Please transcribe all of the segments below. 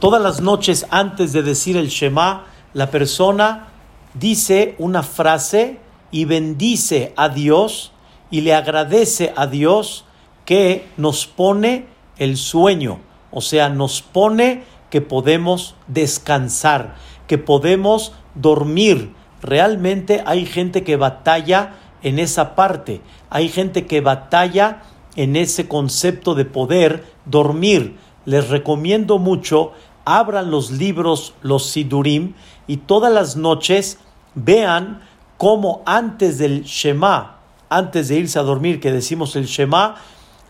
Todas las noches antes de decir el Shema, la persona dice una frase y bendice a Dios y le agradece a Dios que nos pone el sueño, o sea, nos pone que podemos descansar, que podemos dormir. Realmente hay gente que batalla en esa parte, hay gente que batalla en ese concepto de poder dormir. Les recomiendo mucho, abran los libros, los Sidurim, y todas las noches vean cómo antes del Shema, antes de irse a dormir, que decimos el Shema,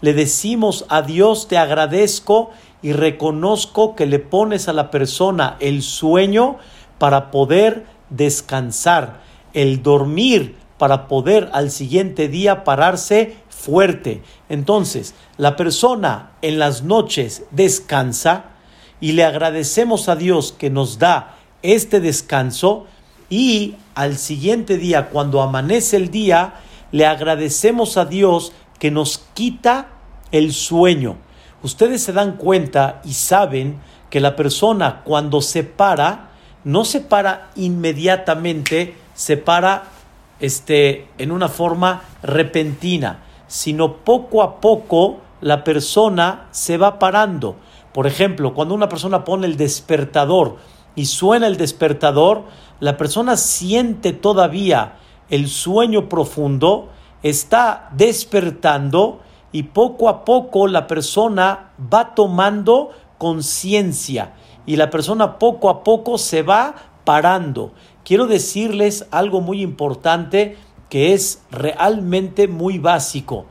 le decimos a Dios, te agradezco y reconozco que le pones a la persona el sueño para poder descansar, el dormir para poder al siguiente día pararse fuerte. Entonces, la persona en las noches descansa y le agradecemos a Dios que nos da este descanso y al siguiente día, cuando amanece el día, le agradecemos a Dios que nos quita el sueño. Ustedes se dan cuenta y saben que la persona cuando se para, no se para inmediatamente, se para este, en una forma repentina, sino poco a poco la persona se va parando. Por ejemplo, cuando una persona pone el despertador y suena el despertador, la persona siente todavía el sueño profundo, está despertando y poco a poco la persona va tomando conciencia y la persona poco a poco se va parando. Quiero decirles algo muy importante que es realmente muy básico.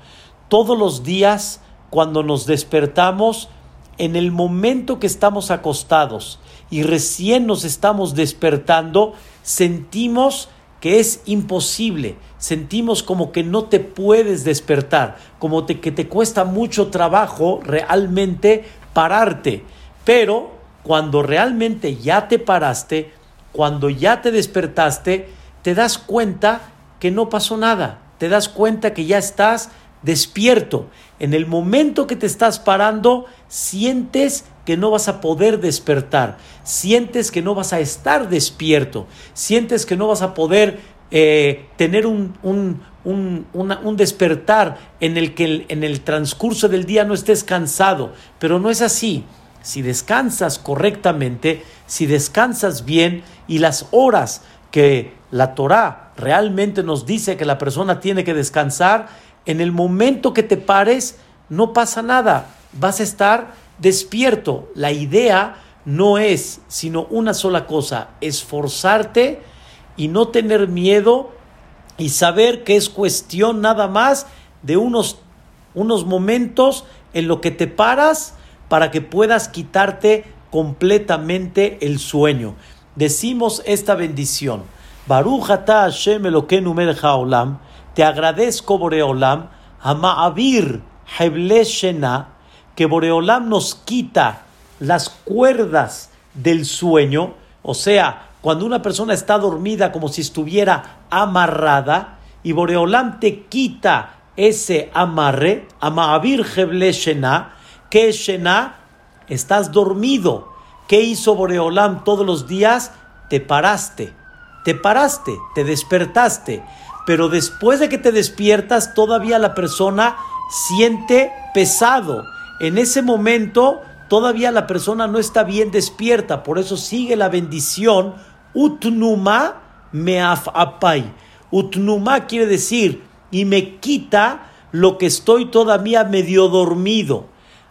Todos los días cuando nos despertamos, en el momento que estamos acostados y recién nos estamos despertando, sentimos que es imposible, sentimos como que no te puedes despertar, como que te cuesta mucho trabajo realmente pararte, pero cuando realmente ya te paraste, cuando ya te despertaste, te das cuenta que no pasó nada, te das cuenta que ya estás despierto. En el momento que te estás parando, sientes que no vas a poder despertar, sientes que no vas a estar despierto, sientes que no vas a poder eh, tener un, un, un, despertar en el que en el transcurso del día no estés cansado, pero no es así. Si descansas correctamente, si descansas bien y las horas que la Torah realmente nos dice que la persona tiene que descansar, en el momento que te pares, no pasa nada, vas a estar despierto. La idea no es sino una sola cosa, esforzarte y no tener miedo y saber que es cuestión nada más de unos, unos momentos en lo que te paras para que puedas quitarte completamente el sueño. Decimos esta bendición. Baruch Hashem Elokeinu Olam te agradezco, Boreolam, a Ma'avir Shena, que Boreolam nos quita las cuerdas del sueño, o sea, cuando una persona está dormida como si estuviera amarrada, y Boreolam te quita ese amarre, a Ma'avir Shena, que Shena, estás dormido. ¿Qué hizo Boreolam todos los días? Te paraste, te paraste, te despertaste pero después de que te despiertas todavía la persona siente pesado. En ese momento todavía la persona no está bien despierta, por eso sigue la bendición utnuma meafapay. Utnuma quiere decir y me quita lo que estoy todavía medio dormido.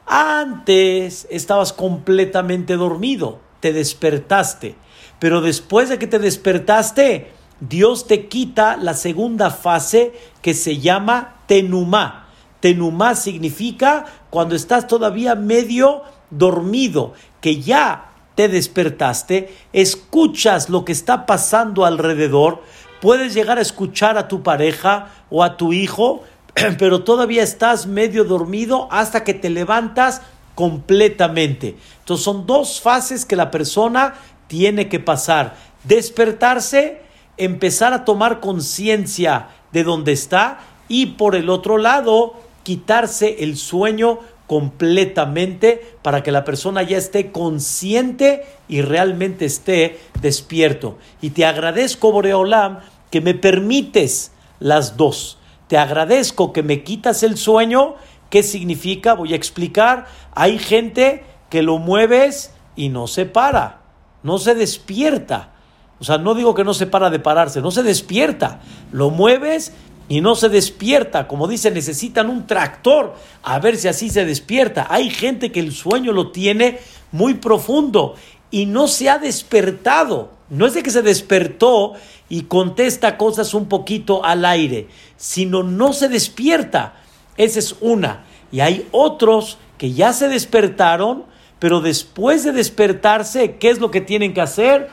Antes estabas completamente dormido, te despertaste, pero después de que te despertaste, Dios te quita la segunda fase que se llama tenumá. Tenumá significa cuando estás todavía medio dormido, que ya te despertaste, escuchas lo que está pasando alrededor, puedes llegar a escuchar a tu pareja o a tu hijo, pero todavía estás medio dormido hasta que te levantas completamente. Entonces son dos fases que la persona tiene que pasar. Despertarse empezar a tomar conciencia de dónde está y por el otro lado quitarse el sueño completamente para que la persona ya esté consciente y realmente esté despierto. Y te agradezco, Boreolam, que me permites las dos. Te agradezco que me quitas el sueño. ¿Qué significa? Voy a explicar. Hay gente que lo mueves y no se para, no se despierta. O sea, no digo que no se para de pararse, no se despierta. Lo mueves y no se despierta. Como dice, necesitan un tractor a ver si así se despierta. Hay gente que el sueño lo tiene muy profundo y no se ha despertado. No es de que se despertó y contesta cosas un poquito al aire, sino no se despierta. Esa es una. Y hay otros que ya se despertaron, pero después de despertarse, ¿qué es lo que tienen que hacer?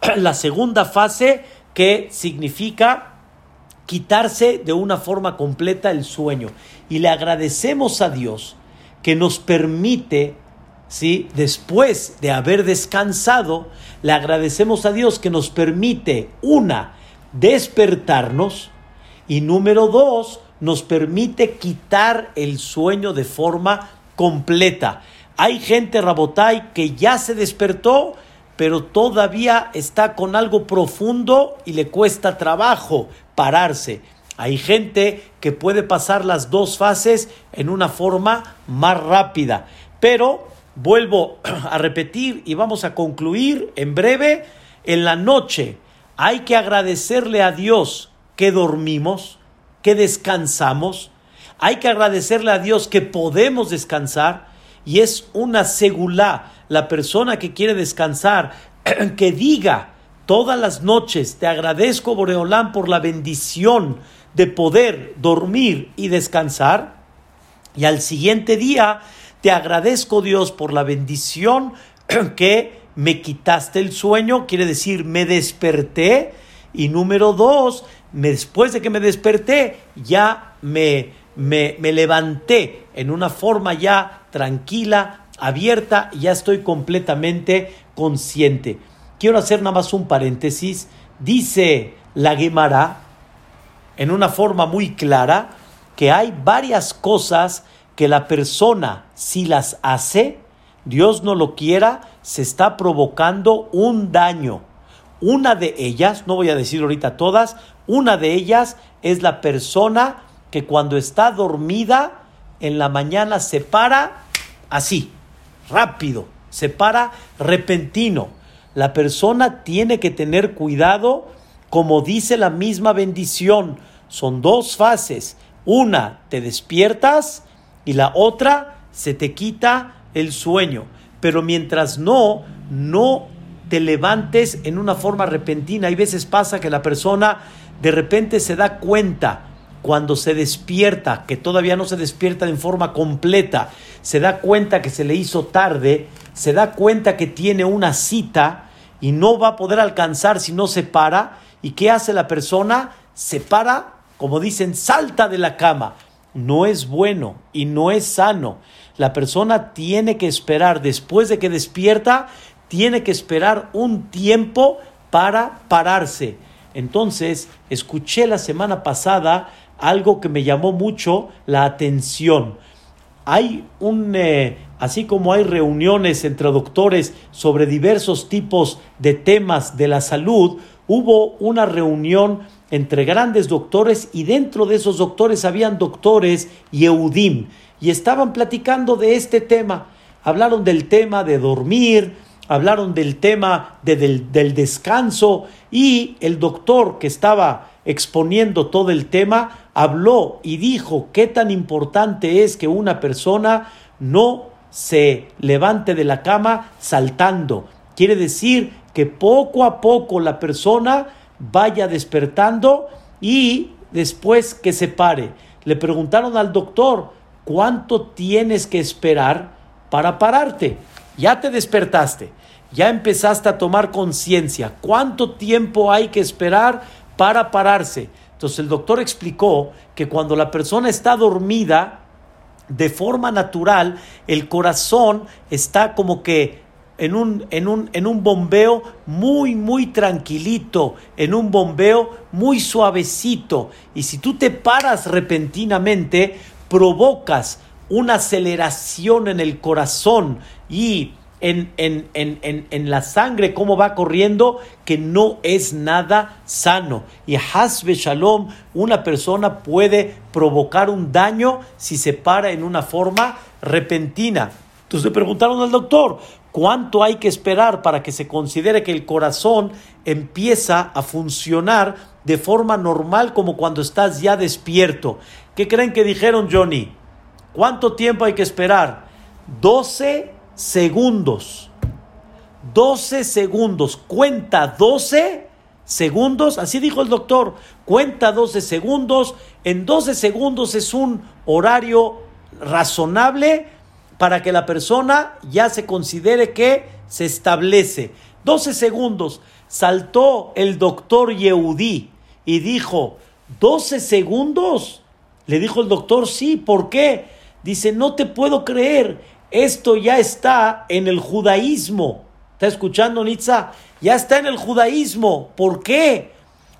La segunda fase que significa quitarse de una forma completa el sueño. Y le agradecemos a Dios que nos permite, ¿sí? después de haber descansado, le agradecemos a Dios que nos permite, una, despertarnos y número dos, nos permite quitar el sueño de forma completa. Hay gente, Rabotai, que ya se despertó, pero todavía está con algo profundo y le cuesta trabajo pararse. Hay gente que puede pasar las dos fases en una forma más rápida. Pero vuelvo a repetir y vamos a concluir en breve. En la noche hay que agradecerle a Dios que dormimos, que descansamos. Hay que agradecerle a Dios que podemos descansar. Y es una segulá. La persona que quiere descansar, que diga todas las noches, te agradezco, Boreolán, por la bendición de poder dormir y descansar. Y al siguiente día, te agradezco, Dios, por la bendición que me quitaste el sueño, quiere decir, me desperté. Y número dos, después de que me desperté, ya me, me, levanté en una forma ya tranquila, abierta, y ya estoy completamente consciente. Quiero hacer nada más un paréntesis. Dice la Gemara, en una forma muy clara, que hay varias cosas que la persona, si las hace, Dios no lo quiera, se está provocando un daño. Una de ellas, no voy a decir ahorita todas, una de ellas es la persona que cuando está dormida en la mañana se para así, rápido, se para repentino la persona tiene que tener cuidado, como dice la misma bendición. Son dos fases. Una, te despiertas y la otra, se te quita el sueño. Pero mientras no, no te levantes en una forma repentina. Hay veces pasa que la persona de repente se da cuenta cuando se despierta, que todavía no se despierta en forma completa, se da cuenta que se le hizo tarde, se da cuenta que tiene una cita y no va a poder alcanzar si no se para. ¿Y qué hace la persona? Se para, como dicen, salta de la cama. No es bueno y no es sano. La persona tiene que esperar, después de que despierta, tiene que esperar un tiempo para pararse. Entonces, escuché la semana pasada algo que me llamó mucho la atención. Hay un, eh, así como hay reuniones entre doctores sobre diversos tipos de temas de la salud, hubo una reunión entre grandes doctores y dentro de esos doctores habían doctores Yehudim y estaban platicando de este tema. Hablaron del tema de dormir, hablaron del tema del, del descanso y el doctor que estaba exponiendo todo el tema habló y dijo qué tan importante es que una persona no se levante de la cama saltando. Quiere decir que poco a poco la persona vaya despertando y después que se pare. Le preguntaron al doctor, ¿cuánto tienes que esperar para pararte? Ya te despertaste, ya empezaste a tomar conciencia. ¿Cuánto tiempo hay que esperar para pararse? Entonces el doctor explicó que cuando la persona está dormida, de forma natural, el corazón está como que en un, en un, en un bombeo muy, muy tranquilito, en un bombeo muy suavecito. Y si tú te paras repentinamente, provocas una aceleración en el corazón y en, en, en, en, la sangre, cómo va corriendo, que no es nada sano. Y Hasbe Shalom, una persona puede provocar un daño si se para en una forma repentina. Entonces le preguntaron al doctor, ¿cuánto hay que esperar para que se considere que el corazón empieza a funcionar de forma normal como cuando estás ya despierto? ¿Qué creen que dijeron Johnny? ¿Cuánto tiempo hay que esperar? 12 segundos. 12 segundos. Cuenta 12 segundos. Así dijo el doctor. Cuenta 12 segundos. En 12 segundos es un horario razonable para que la persona ya se considere que se establece. 12 segundos. Saltó el doctor Yehudi y dijo, 12 segundos. Le dijo el doctor, sí, ¿por qué? Dice, no te puedo creer esto ya está en el judaísmo. ¿Está escuchando, Nitza? Ya está en el judaísmo. ¿Por qué?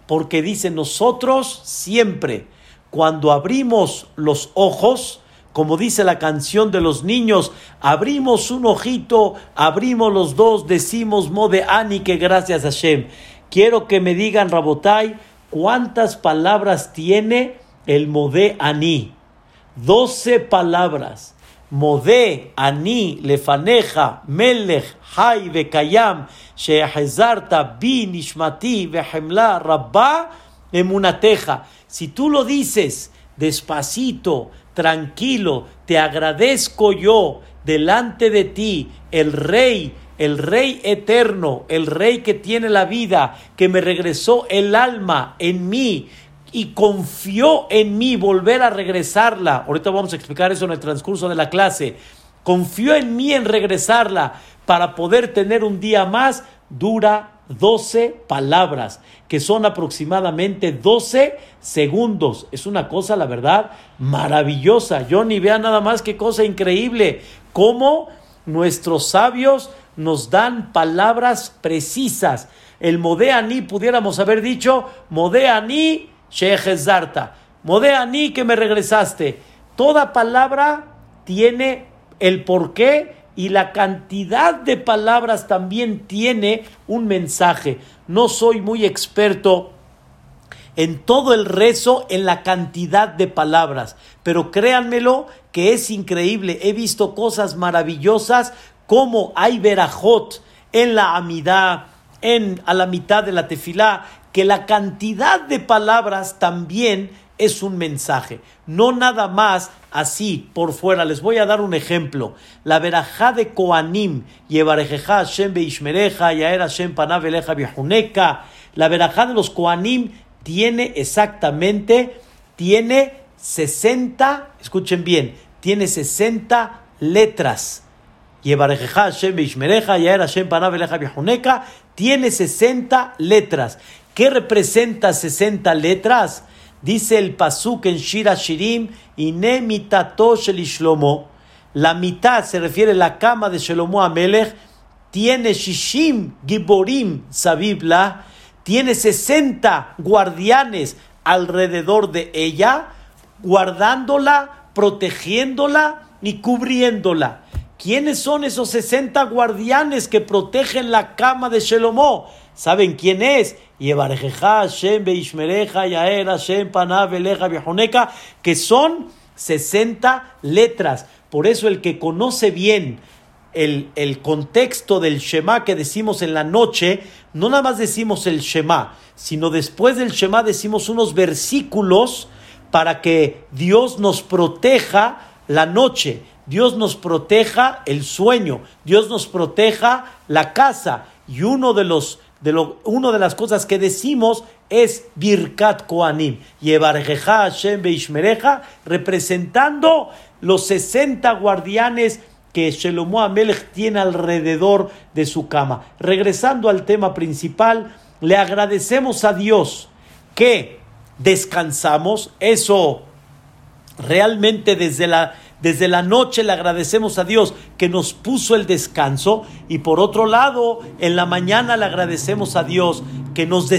Porque dice nosotros siempre, cuando abrimos los ojos, como dice la canción de los niños, abrimos un ojito, abrimos los dos, decimos Mode Ani que gracias a Hashem. Quiero que me digan, Rabotai, cuántas palabras tiene el Mode Ani. Doce palabras. Modé, Ani, Lefaneja, Melech, Hay, Bekayam, Sheahezarta, Bi, Nishmati, Behemla, Rabba, Emunateja. Si tú lo dices despacito, tranquilo, te agradezco yo delante de ti, el Rey, el Rey eterno, el Rey que tiene la vida, que me regresó el alma en mí, y confió en mí volver a regresarla. Ahorita vamos a explicar eso en el transcurso de la clase. Confió en mí en regresarla para poder tener un día más. Dura 12 palabras, que son aproximadamente 12 segundos. Es una cosa, la verdad, maravillosa. Yo ni vea nada más qué cosa increíble. Cómo nuestros sabios nos dan palabras precisas. El Modeani, pudiéramos haber dicho, Modeani Sheikh Zarta, Modeani que me regresaste. Toda palabra tiene el porqué y la cantidad de palabras también tiene un mensaje. No soy muy experto en todo el rezo, en la cantidad de palabras, pero créanmelo que es increíble. He visto cosas maravillosas como hay verajot en la amidad, en a la mitad de la tefilá, que la cantidad de palabras también es un mensaje, no nada más así por fuera. Les voy a dar un ejemplo. La verajá de Koanim, Yevarejeja Hashem Beishmereja, Yaer Hashem Panaveleja Bihuneka. La verajá de los Koanim tiene exactamente, tiene 60, escuchen bien, tiene 60 letras. Yevarejeja Hashem Beishmereja, Yaer Hashem Panaveleja Bihuneka, tiene 60 letras. ¿Qué representa 60 letras? Dice el Pasuk en Shira Shirim, Inemitato Shlomo. La mitad se refiere a la cama de Shlomo Amelech. Tiene Shishim Giborim Sabibla. Tiene 60 guardianes alrededor de ella, guardándola, protegiéndola y cubriéndola. ¿Quiénes son esos 60 guardianes que protegen la cama de Shlomo? ¿Saben quién es? que son 60 letras. Por eso el que conoce bien el, el, contexto del Shema que decimos en la noche, no nada más decimos el Shema, sino después del Shema decimos unos versículos para que Dios nos proteja la noche, Dios nos proteja el sueño, Dios nos proteja la casa. Y uno de los de lo, una de las cosas que decimos es Birkat Koanim, Yevarjeja Hashem Beishmereja, representando los 60 guardianes que Shelomo Amelech tiene alrededor de su cama. Regresando al tema principal, le agradecemos a Dios que descansamos, eso realmente desde la desde la noche le agradecemos a Dios que nos puso el descanso y por otro lado, en la mañana le agradecemos a Dios que nos,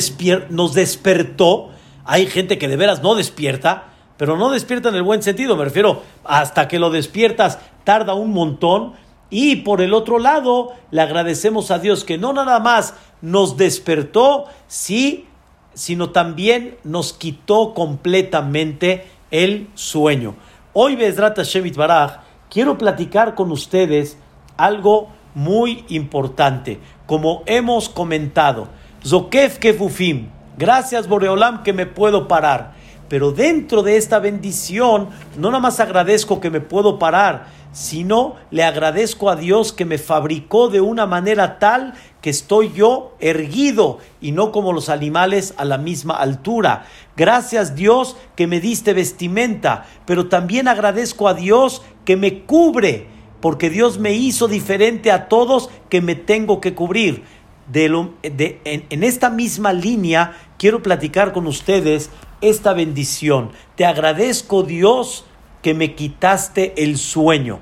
nos despertó. Hay gente que de veras no despierta. pero no despierta en el buen sentido, me refiero hasta que lo despiertas tarda un montón y por el otro lado le agradecemos a Dios que no nada más nos despertó, sí, sino también nos quitó completamente el sueño. Hoy, Bezrat Shevit Baraj, quiero platicar con ustedes algo muy importante. Como hemos comentado, Zokef Kefufim, gracias Boreolam que me puedo parar. Pero dentro de esta bendición, no nada más agradezco que me puedo parar, sino le agradezco a Dios que me fabricó de una manera tal que estoy yo erguido y no como los animales a la misma altura. Gracias Dios que me diste vestimenta, pero también agradezco a Dios que me cubre, porque Dios me hizo diferente a todos que me tengo que cubrir. De en, en esta misma línea quiero platicar con ustedes esta bendición. Te agradezco Dios que me quitaste el sueño.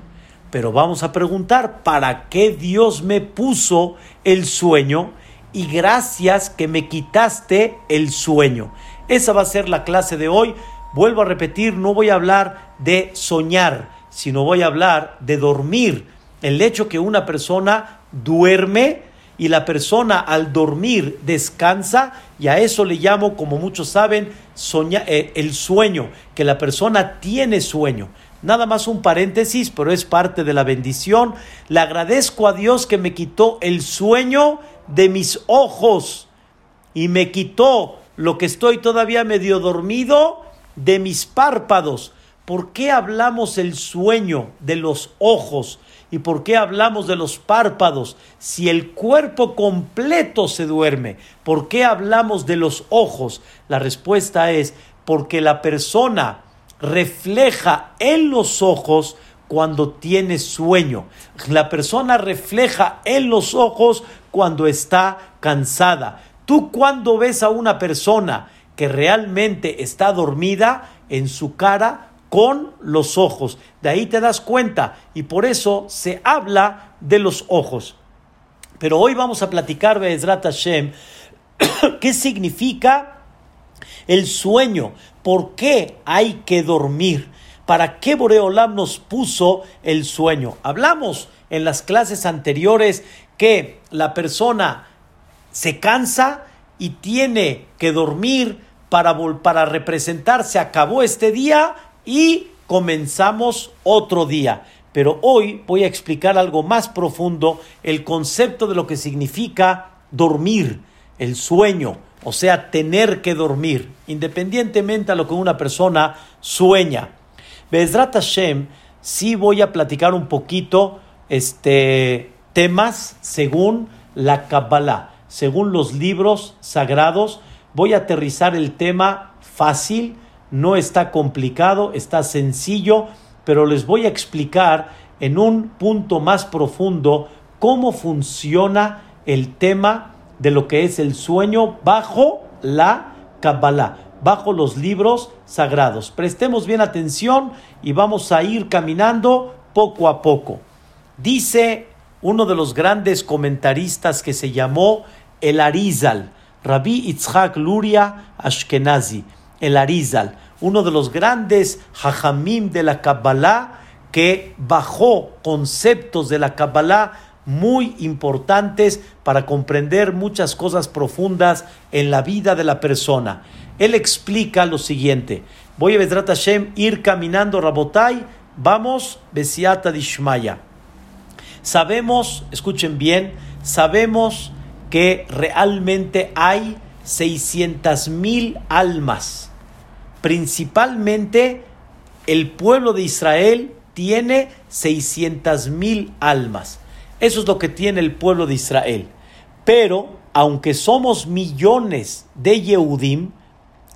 Pero vamos a preguntar, ¿para qué Dios me puso el sueño? Y gracias que me quitaste el sueño. Esa va a ser la clase de hoy. Vuelvo a repetir, no voy a hablar de soñar, sino voy a hablar de dormir. El hecho que una persona duerme y la persona al dormir descansa y a eso le llamo, como muchos saben, eh, el sueño, que la persona tiene sueño. Nada más un paréntesis, pero es parte de la bendición. Le agradezco a Dios que me quitó el sueño de mis ojos y me quitó lo que estoy todavía medio dormido de mis párpados. ¿Por qué hablamos el sueño de los ojos? ¿Y por qué hablamos de los párpados si el cuerpo completo se duerme? ¿Por qué hablamos de los ojos? La respuesta es porque la persona refleja en los ojos cuando tiene sueño. La persona refleja en los ojos cuando está cansada. Tú cuando ves a una persona que realmente está dormida, en su cara con los ojos. De ahí te das cuenta y por eso se habla de los ojos. Pero hoy vamos a platicar, Bezrat Hashem, qué significa el sueño, por qué hay que dormir, para qué Boreolam nos puso el sueño. Hablamos en las clases anteriores que la persona se cansa y tiene que dormir para, para representar, se acabó este día y comenzamos otro día. Pero hoy voy a explicar algo más profundo, el concepto de lo que significa dormir, el sueño, o sea, tener que dormir, independientemente a lo que una persona sueña. Bezrat Hashem, sí voy a platicar un poquito este, temas según la Kabbalah, según los libros sagrados. Voy a aterrizar el tema fácil, no está complicado, está sencillo, pero les voy a explicar en un punto más profundo cómo funciona el tema de lo que es el sueño bajo la Kabbalah, bajo los libros sagrados. Prestemos bien atención y vamos a ir caminando poco a poco. Dice uno de los grandes comentaristas que se llamó el Arizal, Rabbi Itzhak Luria Ashkenazi, el Arizal uno de los grandes hajamim de la Kabbalah, que bajó conceptos de la Kabbalah muy importantes para comprender muchas cosas profundas en la vida de la persona. Él explica lo siguiente. Voy a Vedrat Hashem ir caminando Rabotai. Vamos, Besiata Dishmaya. Sabemos, escuchen bien, sabemos que realmente hay 600 mil almas principalmente el pueblo de Israel tiene 600 mil almas. Eso es lo que tiene el pueblo de Israel. Pero, aunque somos millones de Yehudim,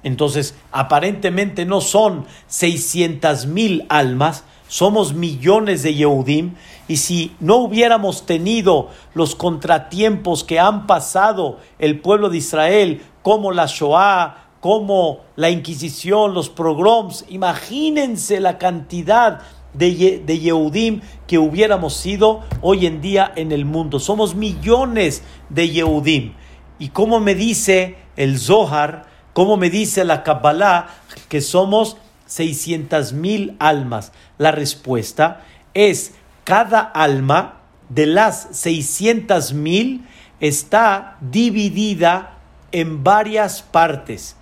entonces aparentemente no son 600 mil almas, somos millones de Yehudim, y si no hubiéramos tenido los contratiempos que han pasado el pueblo de Israel, como la Shoah, como la Inquisición, los pogroms, imagínense la cantidad de, de Yehudim que hubiéramos sido hoy en día en el mundo. Somos millones de Yehudim. Y como me dice el Zohar, como me dice la Kabbalah, que somos 600 mil almas? La respuesta es cada alma de las 600 mil está dividida en varias partes.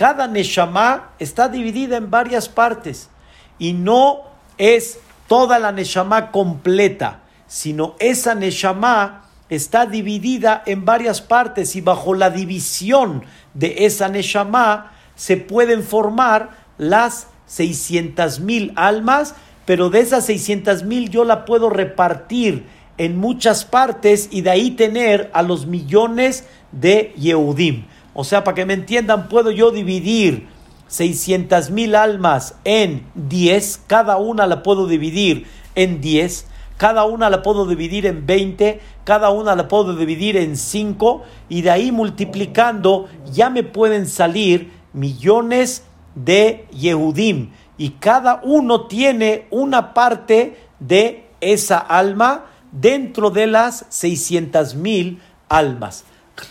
Cada Neshama está dividida en varias partes y no es toda la Neshama completa, sino esa Neshama está dividida en varias partes y bajo la división de esa Neshama se pueden formar las 600 mil almas, pero de esas 600 mil yo la puedo repartir en muchas partes y de ahí tener a los millones de Yehudim. O sea, para que me entiendan, puedo yo dividir 600 mil almas en 10, cada una la puedo dividir en 10, cada una la puedo dividir en 20, cada una la puedo dividir en 5 y de ahí multiplicando ya me pueden salir millones de Yehudim y cada uno tiene una parte de esa alma dentro de las 600 mil almas.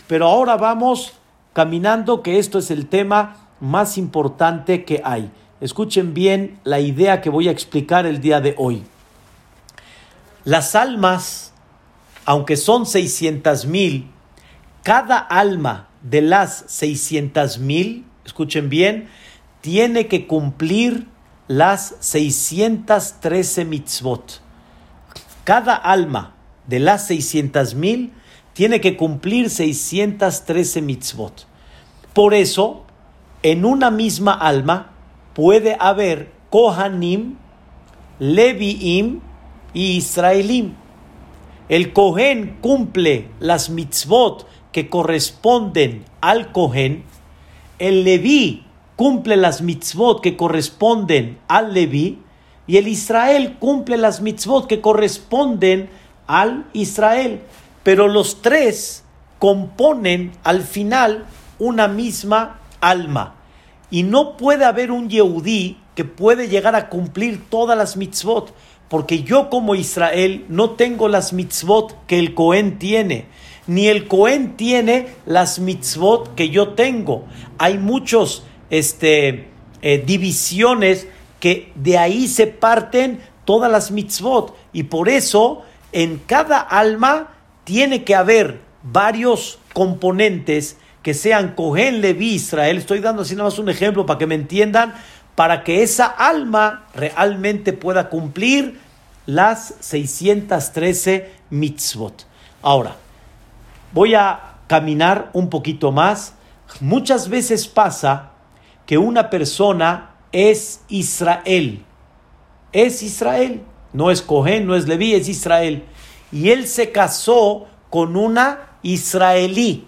Pero ahora vamos caminando, que esto es el tema más importante que hay. Escuchen bien la idea que voy a explicar el día de hoy. Las almas, aunque son 600 mil, cada alma de las 600 mil, escuchen bien, tiene que cumplir las 613 mitzvot cada alma de las 600 mil tiene que cumplir 613 mitzvot. Por eso, en una misma alma puede haber Kohanim, Leviim y Israelim. El Kohen cumple las mitzvot que corresponden al Kohen. El Leví cumple las mitzvot que corresponden al Leví y el Israel cumple las mitzvot que corresponden al Israel. Pero los tres componen al final una misma alma. Y no puede haber un Yehudí que puede llegar a cumplir todas las mitzvot, porque yo como Israel no tengo las mitzvot que el Cohen tiene, ni el Cohen tiene las mitzvot que yo tengo. Hay muchos este, eh, divisiones que de ahí se parten todas las mitzvot. Y por eso en cada alma tiene que haber varios componentes que sean Cohen Levi Israel. Estoy dando así nada más un ejemplo para que me entiendan, para que esa alma realmente pueda cumplir las 613 mitzvot. Ahora, voy a caminar un poquito más. Muchas veces pasa que una persona es Israel. Es Israel. No es Cohen, no es Leví, es Israel. Y él se casó con una israelí.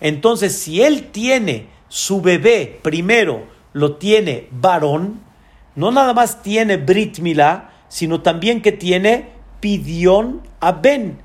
Entonces, si él tiene su bebé, primero lo tiene varón, no nada más tiene Brit Milá, sino también que tiene Pidión Aben.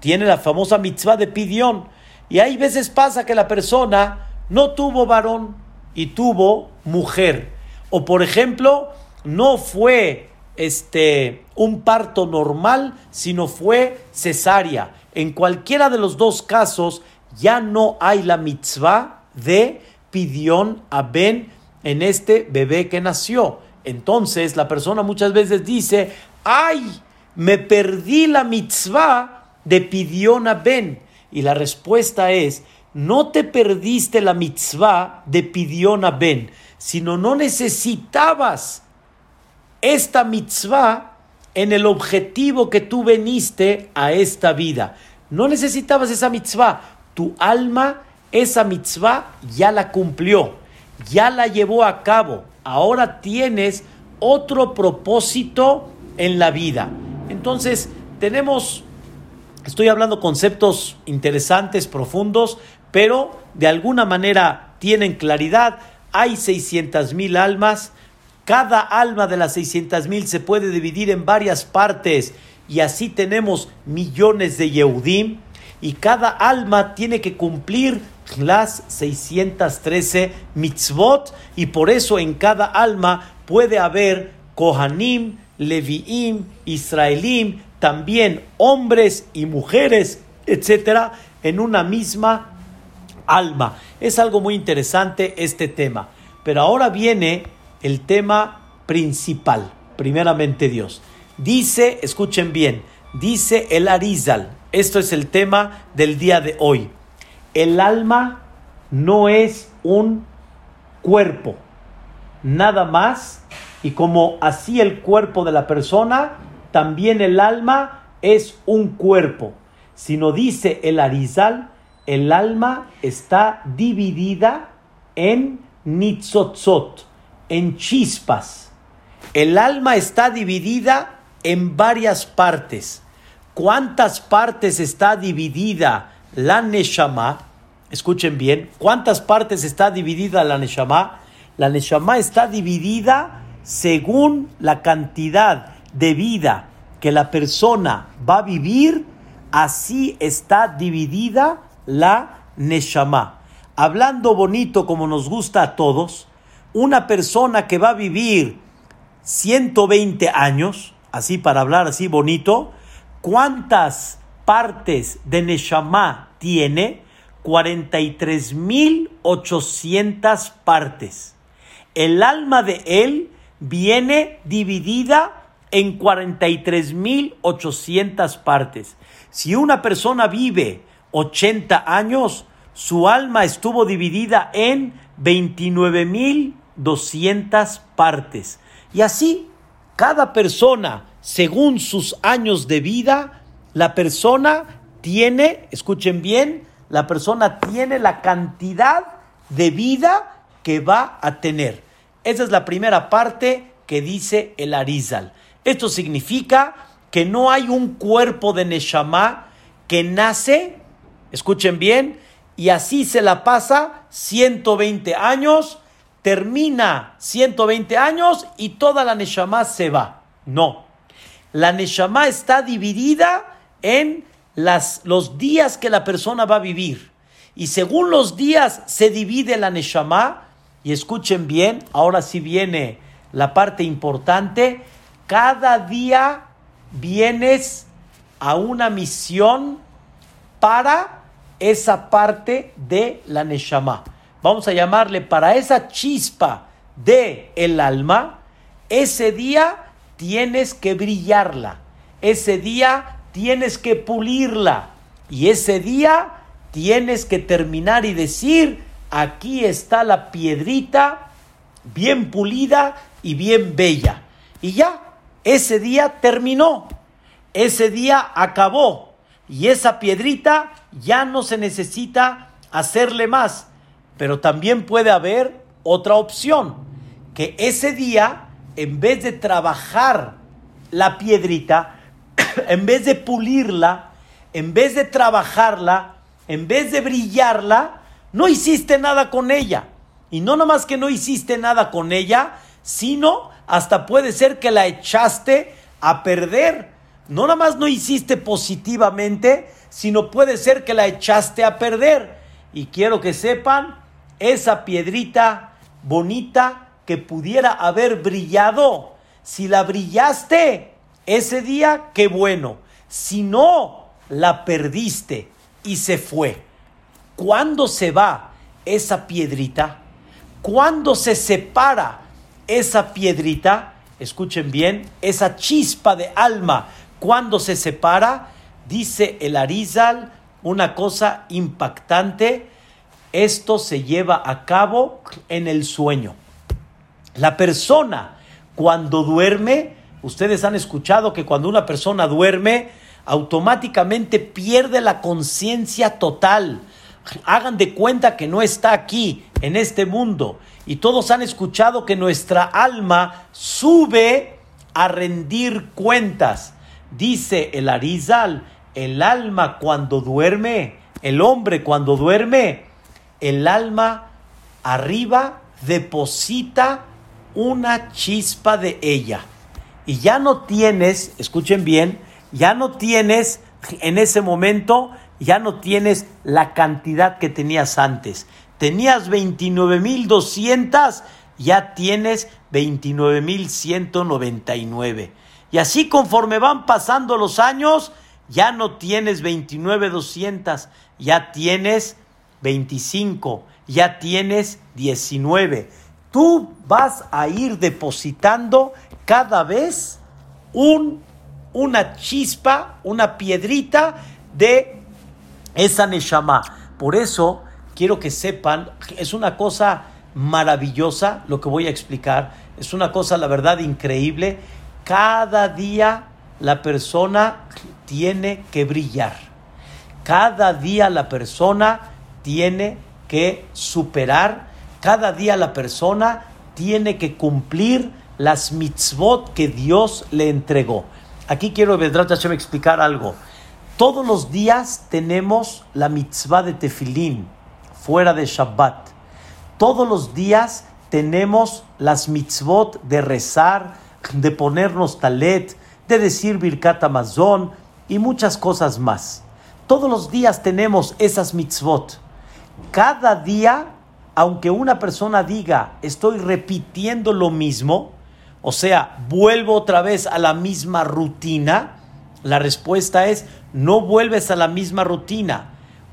Tiene la famosa mitzvah de Pidión. Y hay veces pasa que la persona no tuvo varón, y tuvo mujer. O por ejemplo, no fue este un parto normal, sino fue cesárea. En cualquiera de los dos casos ya no hay la mitzvah de pidión a Ben en este bebé que nació. Entonces la persona muchas veces dice, ay, me perdí la mitzvah de pidión a Ben. Y la respuesta es, no te perdiste la mitzvah de Pidión Ben, sino no necesitabas esta mitzvah en el objetivo que tú veniste a esta vida. No necesitabas esa mitzvah. Tu alma, esa mitzvah, ya la cumplió, ya la llevó a cabo. Ahora tienes otro propósito en la vida. Entonces, tenemos, estoy hablando conceptos interesantes, profundos, pero de alguna manera tienen claridad. Hay 600 mil almas. Cada alma de las 600 mil se puede dividir en varias partes y así tenemos millones de Yehudim. Y cada alma tiene que cumplir las 613 mitzvot y por eso en cada alma puede haber Kohanim, Leviim, Israelim, también hombres y mujeres, etcétera, en una misma alma. Es algo muy interesante este tema. Pero ahora viene el tema principal, primeramente Dios. Dice, escuchen bien, dice el Arizal, esto es el tema del día de hoy. El alma no es un cuerpo, nada más, y como así el cuerpo de la persona, también el alma es un cuerpo, sino dice el Arizal, el alma está dividida en nitzotzot, en chispas. El alma está dividida en varias partes. ¿Cuántas partes está dividida la Neshama? Escuchen bien, ¿cuántas partes está dividida la Neshama? La Neshama está dividida según la cantidad de vida que la persona va a vivir, así está dividida la Neshama. Hablando bonito como nos gusta a todos, una persona que va a vivir 120 años, así para hablar así bonito, ¿cuántas partes de Neshama tiene? 43.800 partes. El alma de él viene dividida en 43.800 partes. Si una persona vive 80 años, su alma estuvo dividida en 29.200 partes. Y así, cada persona, según sus años de vida, la persona tiene, escuchen bien, la persona tiene la cantidad de vida que va a tener. Esa es la primera parte que dice el Arizal. Esto significa que no hay un cuerpo de Neshama que nace, escuchen bien, y así se la pasa 120 años, termina 120 años y toda la Neshama se va. No. La Neshama está dividida en las, los días que la persona va a vivir. Y según los días se divide la Neshama. Y escuchen bien, ahora sí viene la parte importante. Cada día vienes a una misión para esa parte de la Neshama. Vamos a llamarle para esa chispa de el alma. Ese día tienes que brillarla. Ese día tienes que pulirla. Y ese día tienes que terminar y decir, aquí está la piedrita bien pulida y bien bella. Y ya, ese día terminó. Ese día acabó. Y esa piedrita ya no se necesita hacerle más. Pero también puede haber otra opción. Que ese día, en vez de trabajar la piedrita, en vez de pulirla, en vez de trabajarla, en vez de brillarla, no hiciste nada con ella. Y no nomás que no hiciste nada con ella, sino hasta puede ser que la echaste a perder. No nada más no hiciste positivamente, sino puede ser que la echaste a perder. Y quiero que sepan, esa piedrita bonita que pudiera haber brillado, si la brillaste ese día, qué bueno. Si no, la perdiste y se fue. ¿Cuándo se va esa piedrita? ¿Cuándo se separa esa piedrita? Escuchen bien, esa chispa de alma, cuando se separa, dice el Arizal una cosa impactante. Esto se lleva a cabo en el sueño. La persona cuando duerme, ustedes han escuchado que cuando una persona duerme, automáticamente pierde la conciencia total. Hagan de cuenta que no está aquí, en este mundo. Y todos han escuchado que nuestra alma sube a rendir cuentas. Dice el Arizal, el alma cuando duerme, el hombre cuando duerme, el alma arriba deposita una chispa de ella. Y ya no tienes, escuchen bien, ya no tienes en ese momento, ya no tienes la cantidad que tenías antes. Tenías 29.200, ya tienes 29.199. Y así conforme van pasando los años, ya no tienes 29.200, ya tienes 25, ya tienes 19 tú vas a ir depositando cada vez un, una chispa, una piedrita de esa Neshama. Por eso quiero que sepan, es una cosa maravillosa lo que voy a explicar, es una cosa, la verdad, increíble. Cada día la persona tiene que brillar. Cada día la persona tiene que superar. Cada día la persona tiene que cumplir las mitzvot que Dios le entregó. Aquí quiero, Vedrat Hashem, explicar algo. Todos los días tenemos la mitzvah de tefilín, fuera de Shabbat. Todos los días tenemos las mitzvot de rezar, de ponernos talet, de decir Birkat Amazon y muchas cosas más. Todos los días tenemos esas mitzvot. Cada día, aunque una persona diga, estoy repitiendo lo mismo, o sea, vuelvo otra vez a la misma rutina, la respuesta es, no vuelves a la misma rutina.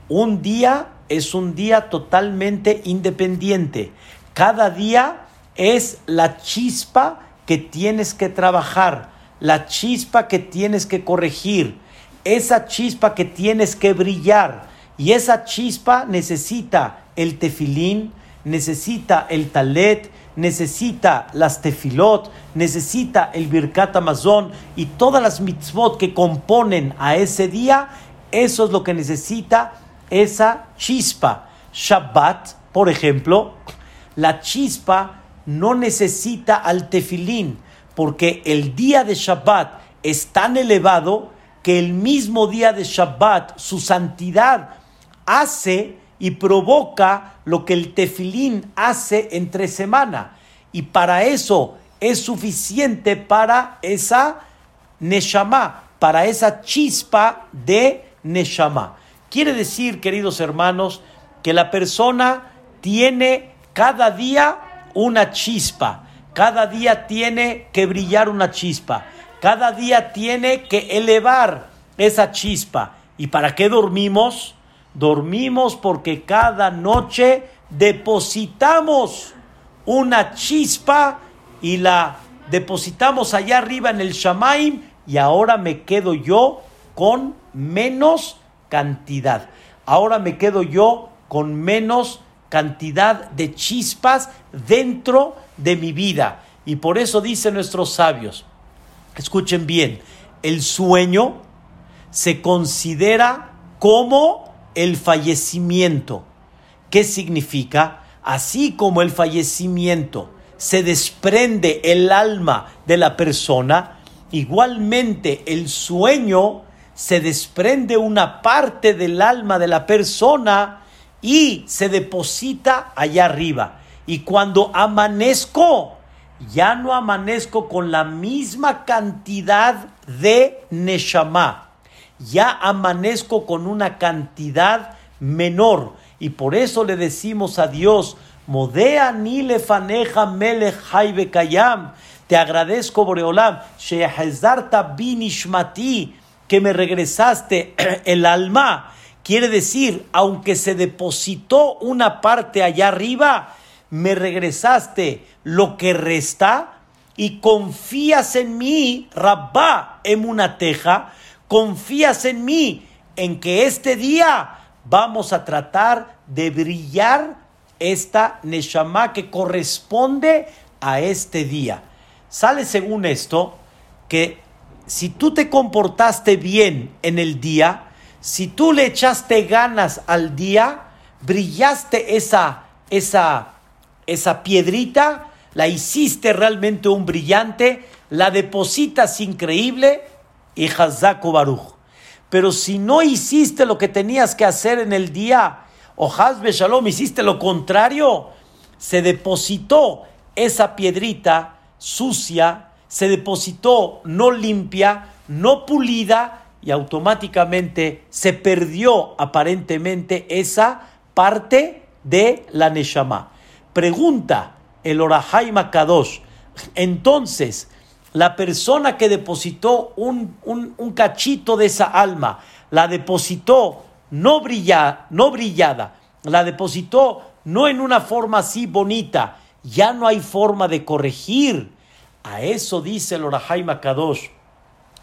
Un día es un día totalmente independiente. Cada día es la chispa que tienes que trabajar, la chispa que tienes que corregir, esa chispa que tienes que brillar. Y esa chispa necesita el tefilín, necesita el talet, necesita las tefilot, necesita el birkat amazon y todas las mitzvot que componen a ese día, eso es lo que necesita esa chispa. Shabbat, por ejemplo, la chispa no necesita al tefilín, porque el día de Shabbat es tan elevado que el mismo día de Shabbat, su santidad, hace y provoca lo que el tefilín hace entre semana. Y para eso es suficiente para esa neshama, para esa chispa de neshama. Quiere decir, queridos hermanos, que la persona tiene cada día una chispa, cada día tiene que brillar una chispa, cada día tiene que elevar esa chispa. ¿Y para qué dormimos? Dormimos porque cada noche depositamos una chispa y la depositamos allá arriba en el Shamaim y ahora me quedo yo con menos cantidad. Ahora me quedo yo con menos cantidad de chispas dentro de mi vida. Y por eso dicen nuestros sabios, escuchen bien, el sueño se considera como el fallecimiento. ¿Qué significa? Así como el fallecimiento se desprende el alma de la persona, igualmente el sueño se desprende una parte del alma de la persona y se deposita allá arriba. Y cuando amanezco, ya no amanezco con la misma cantidad de Neshama. Ya amanezco con una cantidad menor. Y por eso le decimos a Dios, Modea ni lefaneja melech kayam. Te agradezco, Boreolam, binishmati, que me regresaste el alma Quiere decir, aunque se depositó una parte allá arriba, me regresaste lo que resta y confías en mí, Rabba, en una teja, confías en mí, en que este día vamos a tratar de brillar esta Neshama que corresponde a este día. Sale según esto que si tú te comportaste bien en el día, si tú le echaste ganas al día, brillaste esa, esa, esa piedrita, la hiciste realmente un brillante, la depositas increíble y Hazaku Baruch. Pero si no hiciste lo que tenías que hacer en el día, o Hazbe Shalom, hiciste lo contrario, se depositó esa piedrita sucia, se depositó no limpia, no pulida, y automáticamente se perdió aparentemente esa parte de la Neshama. Pregunta el Orahai Kadosh. Entonces, la persona que depositó un, cachito de esa alma, la depositó no, brilla, no brillada, la depositó no en una forma así bonita ya no hay forma de corregir. A eso dice el Orahai Makadosh.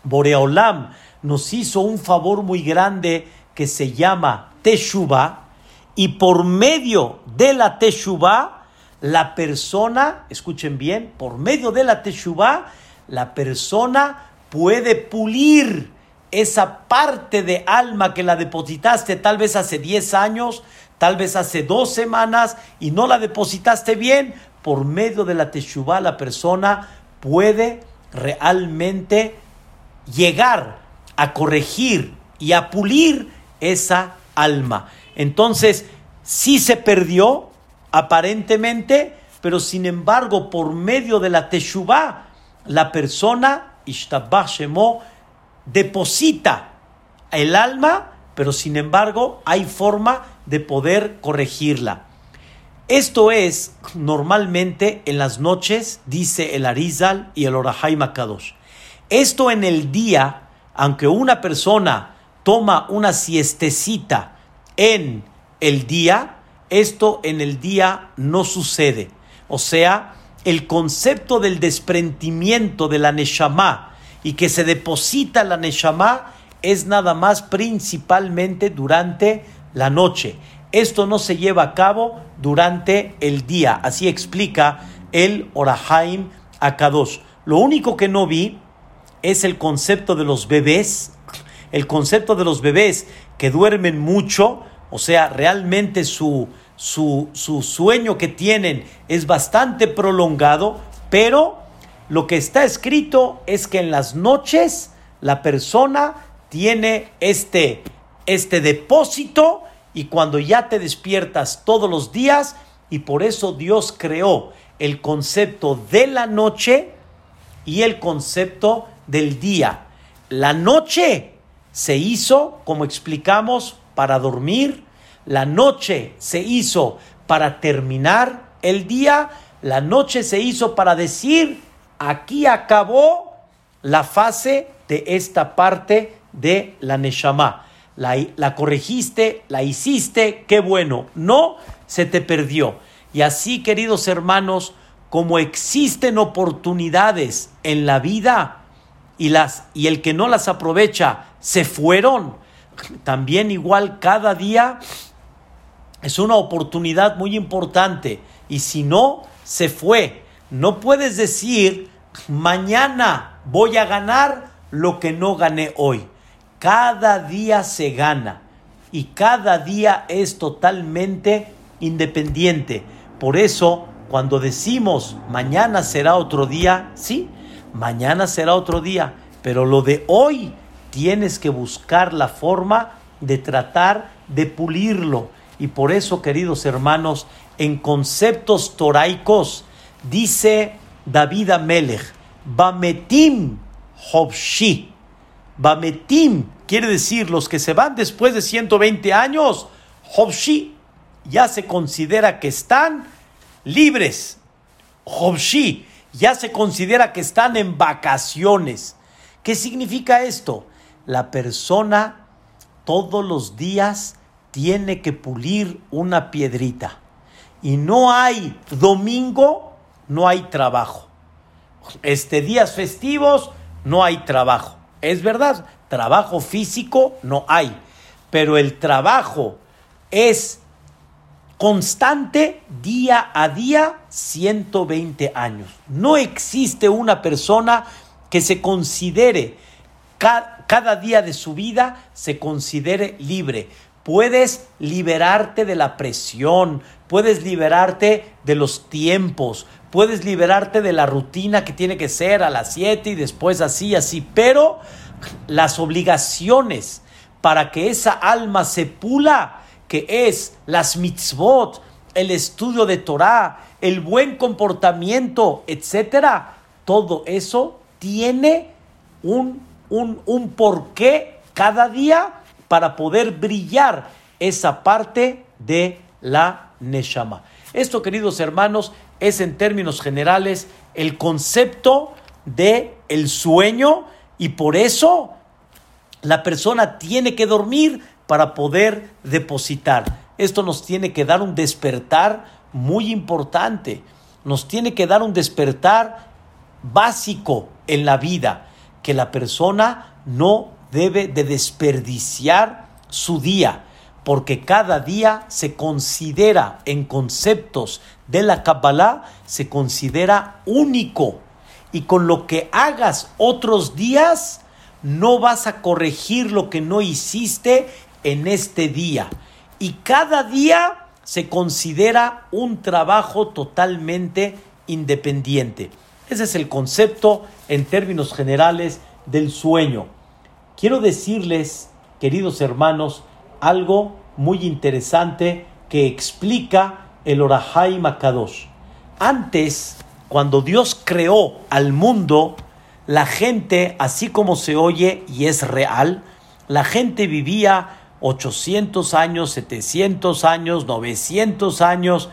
Boreolam nos hizo un favor muy grande que se llama Teshuvah y por medio de la Teshuvah la persona, escuchen bien, por medio de la Teshuvah la persona puede pulir esa parte de alma que la depositaste tal vez hace 10 años, tal vez hace dos semanas y no la depositaste bien, por medio de la Teshuvah la persona puede realmente llegar a corregir y a pulir esa alma. Entonces, sí se perdió aparentemente, pero sin embargo, por medio de la Teshuvah, la persona, Ishtabah Shemo, deposita el alma, pero sin embargo, hay forma de poder corregirla. Esto es normalmente en las noches, dice el Arizal y el Orahai Makadosh. Esto en el día, aunque una persona toma una siestecita en el día, esto en el día no sucede. O sea, el concepto del desprendimiento de la Neshama y que se deposita la Neshama es nada más principalmente durante la noche. Esto no se lleva a cabo durante el día. Así explica el Orahaim Akadosh. Lo único que no vi es el concepto de los bebés. El concepto de los bebés que duermen mucho, o sea, realmente su, su, su sueño que tienen es bastante prolongado, pero lo que está escrito es que en las noches la persona tiene este, este depósito y cuando ya te despiertas todos los días, y por eso Dios creó el concepto de la noche y el concepto del día. La noche se hizo, como explicamos, para dormir, la noche se hizo para terminar el día, la noche se hizo para decir, aquí acabó la fase de esta parte de la Neshama la, corregiste, la hiciste, qué bueno. No, se te perdió. Y así, queridos hermanos, como existen oportunidades en la vida y, las, y el que no las aprovecha se fueron, también igual cada día es una oportunidad muy importante. Y si no, se fue. No puedes decir, mañana voy a ganar lo que no gané hoy. Cada día se gana y cada día es totalmente independiente. Por eso, cuando decimos mañana será otro día, sí, mañana será otro día, pero lo de hoy tienes que buscar la forma de tratar de pulirlo. Y por eso, queridos hermanos, en conceptos toraicos, dice David Amelech, Bametim Hobshi, Bametim quiere decir los que se van después de 120 años, Hobshi ya se considera que están libres. Hobshi ya se considera que están en vacaciones. ¿Qué significa esto? La persona todos los días tiene que pulir una piedrita. Y no hay domingo, no hay trabajo. Este días festivos, no hay trabajo. Es verdad, trabajo físico no hay, pero el trabajo es constante día a día 120 años. No existe una persona que se considere cada día de su vida se considere libre. Puedes liberarte de la presión, puedes liberarte de los tiempos, puedes liberarte de la rutina que tiene que ser a las 7 y después así, así, pero las obligaciones para que esa alma se pula, que es las mitzvot, el estudio de Torah, el buen comportamiento, etcétera, todo eso tiene un, un, un porqué cada día para poder brillar esa parte de la Neshama. Esto, queridos hermanos, es en términos generales el concepto de el sueño y por eso la persona tiene que dormir para poder depositar. Esto nos tiene que dar un despertar muy importante. nos tiene que dar un despertar básico en la vida, que la persona no debe de desperdiciar su día, porque cada día se considera en conceptos de la Kabbalah, se considera único. Y con lo que hagas otros días, no vas a corregir lo que no hiciste en este día. Y cada día se considera un trabajo totalmente independiente. Ese es el concepto en términos generales del sueño. Quiero decirles, queridos hermanos, algo muy interesante que explica el Orahai Makadosh. Antes, cuando Dios creó al mundo, la gente, así como se oye y es real, la gente vivía 800 años, 700 años, 900 años.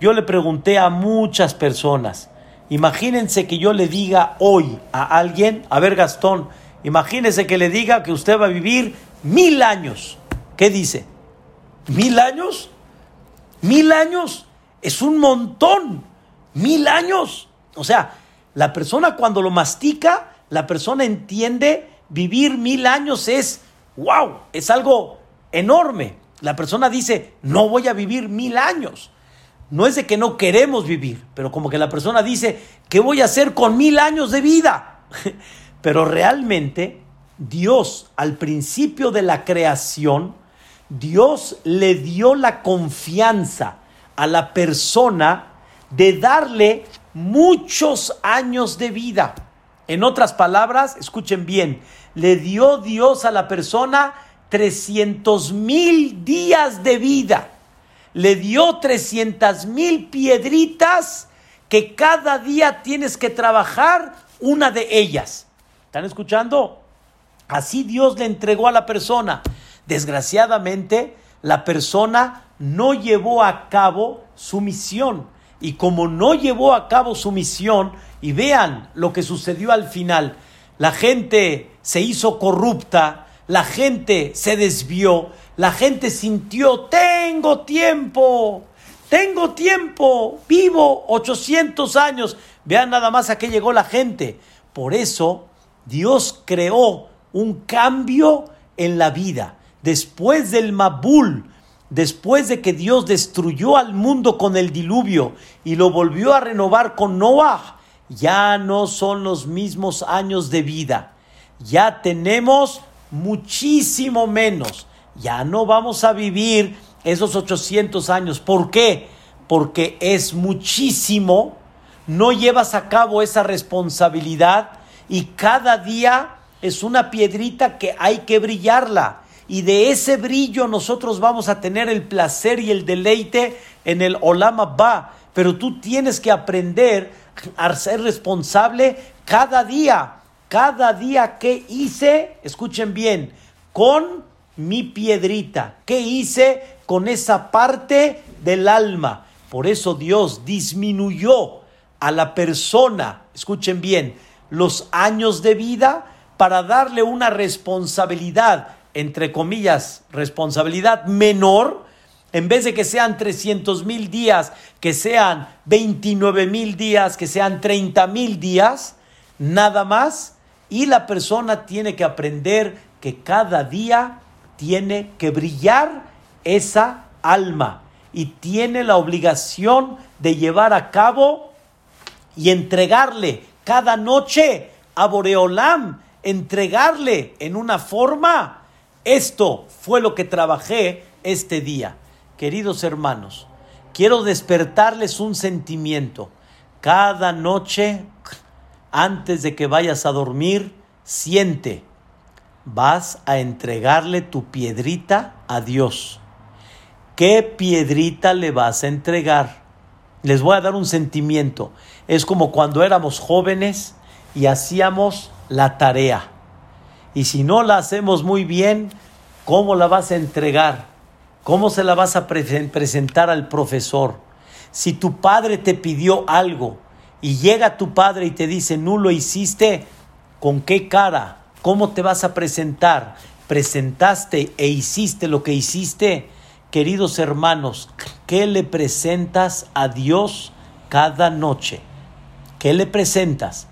Yo le pregunté a muchas personas, imagínense que yo le diga hoy a alguien, a ver Gastón, imagínense que le diga que usted va a vivir mil años. ¿Qué dice? ¿Mil años? ¿Mil años? Es un montón. Mil años. O sea, la persona cuando lo mastica, la persona entiende vivir mil años es, wow, es algo enorme. La persona dice, no voy a vivir mil años. No es de que no queremos vivir, pero como que la persona dice, ¿qué voy a hacer con mil años de vida? pero realmente Dios al principio de la creación, Dios le dio la confianza a la persona de darle muchos años de vida. En otras palabras, escuchen bien, le dio Dios a la persona 300 mil días de vida. Le dio 300 mil piedritas que cada día tienes que trabajar una de ellas. ¿Están escuchando? Así Dios le entregó a la persona. Desgraciadamente, la persona no llevó a cabo su misión. Y como no llevó a cabo su misión, y vean lo que sucedió al final, la gente se hizo corrupta, la gente se desvió, la gente sintió, tengo tiempo, tengo tiempo, vivo 800 años. Vean nada más a qué llegó la gente. Por eso Dios creó un cambio en la vida. Después del Mabul, después de que Dios destruyó al mundo con el diluvio y lo volvió a renovar con Noah, ya no son los mismos años de vida. Ya tenemos muchísimo menos. Ya no vamos a vivir esos 800 años. ¿Por qué? Porque es muchísimo, no llevas a cabo esa responsabilidad y cada día es una piedrita que hay que brillarla. Y de ese brillo nosotros vamos a tener el placer y el deleite en el Olama Ba. Pero tú tienes que aprender a ser responsable cada día. Cada día que hice, escuchen bien, con mi piedrita, ¿qué hice con esa parte del alma? Por eso Dios disminuyó a la persona, escuchen bien, los años de vida para darle una responsabilidad, entre comillas, responsabilidad menor, en vez de que sean 300 mil días, que sean 29 mil días, que sean 30 mil días, nada más. Y la persona tiene que aprender que cada día tiene que brillar esa alma y tiene la obligación de llevar a cabo y entregarle cada noche a Boreolam, entregarle en una forma. Esto fue lo que trabajé este día. Queridos hermanos, quiero despertarles un sentimiento. Cada noche antes de que vayas a dormir, siente, vas a entregarle tu piedrita a Dios. ¿Qué piedrita le vas a entregar? Les voy a dar un sentimiento. Es como cuando éramos jóvenes y hacíamos la tarea. Y si no la hacemos muy bien, ¿cómo la vas a entregar? ¿Cómo se la vas a presentar al profesor? Si tu padre te pidió algo y llega tu padre y te dice, no lo hiciste, ¿con qué cara? ¿Cómo te vas a presentar? ¿Presentaste e hiciste lo que hiciste? Queridos hermanos, ¿qué le presentas a Dios cada noche, ¿qué le presentas?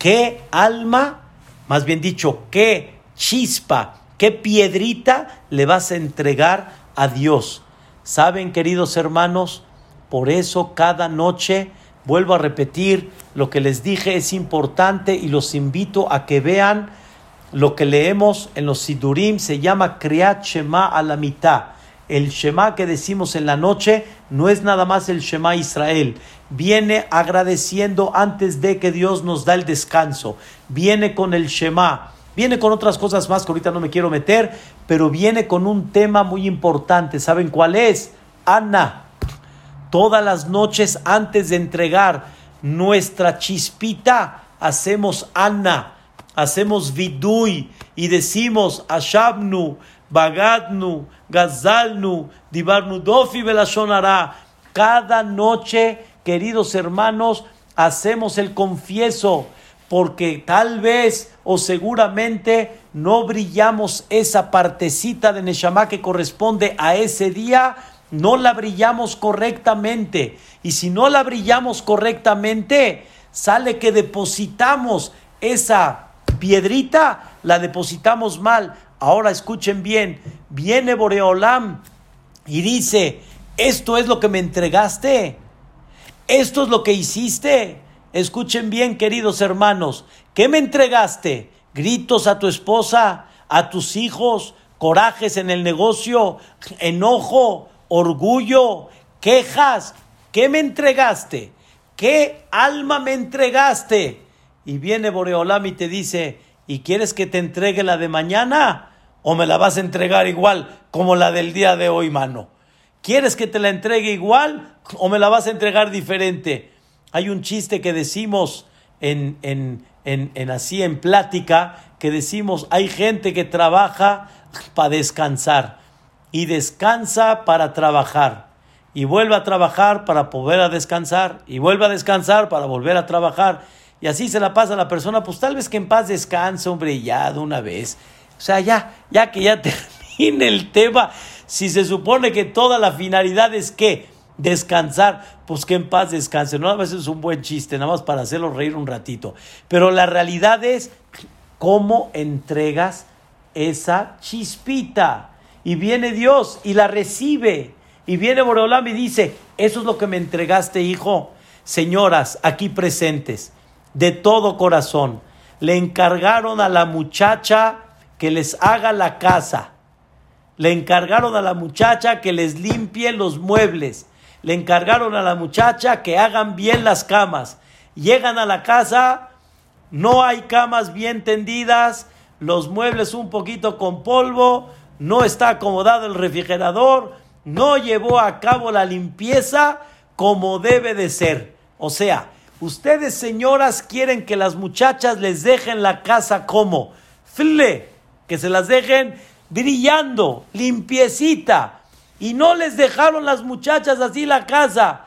¿Qué alma, más bien dicho, qué chispa, qué piedrita le vas a entregar a Dios? ¿Saben, queridos hermanos? Por eso cada noche, vuelvo a repetir, lo que les dije es importante y los invito a que vean lo que leemos en los Sidurim, se llama Kriat a la mitad. El Shema que decimos en la noche no es nada más el Shema Israel. Viene agradeciendo antes de que Dios nos da el descanso. Viene con el Shema. Viene con otras cosas más que ahorita no me quiero meter, pero viene con un tema muy importante. ¿Saben cuál es? Ana todas las noches antes de entregar nuestra chispita, hacemos Anna, hacemos Vidui y decimos Ashabnu, Bagadnu, Gazalnu, Dibarnu Dofi Belashonara. Cada noche, queridos hermanos, hacemos el confieso, porque tal vez o seguramente no brillamos esa partecita de Neshama que corresponde a ese día no la brillamos correctamente. Y si no la brillamos correctamente, sale que depositamos esa piedrita, la depositamos mal. Ahora escuchen bien, viene Boreolam y dice, esto es lo que me entregaste, esto es lo que hiciste. Escuchen bien, queridos hermanos, ¿qué me entregaste? Gritos a tu esposa, a tus hijos, corajes en el negocio, enojo, orgullo, quejas. ¿Qué me entregaste? ¿Qué alma me entregaste? Y viene Boreolam y te dice, ¿y quieres que te entregue la de mañana? ¿O me la vas a entregar igual como la del día de hoy, mano? ¿Quieres que te la entregue igual o me la vas a entregar diferente? Hay un chiste que decimos en, en, en, en así en plática, que decimos, hay gente que trabaja para descansar y descansa para trabajar. Y vuelve a trabajar para volver a descansar. Y vuelve a descansar para volver a trabajar. Y así se la pasa a la persona, pues tal vez que en paz descanse, hombre, ya de una vez. O sea, ya, ya que ya termine el tema, si se supone que toda la finalidad es que descansar, pues que en paz descanse. No a veces es un buen chiste, nada más para hacerlo reír un ratito. Pero la realidad es cómo entregas esa chispita y viene Dios y la recibe. Y viene Boreolam y dice, eso es lo que me entregaste, hijo. Señoras, aquí presentes, de todo corazón, le encargaron a la muchacha que les haga la casa. Le encargaron a la muchacha que les limpie los muebles. Le encargaron a la muchacha que hagan bien las camas. Llegan a la casa, no hay camas bien tendidas, los muebles un poquito con polvo, no está acomodado el refrigerador, no llevó a cabo la limpieza como debe de ser. O sea, ustedes señoras quieren que las muchachas les dejen la casa como fle, que se las dejen brillando, limpiecita. Y no les dejaron las muchachas así la casa.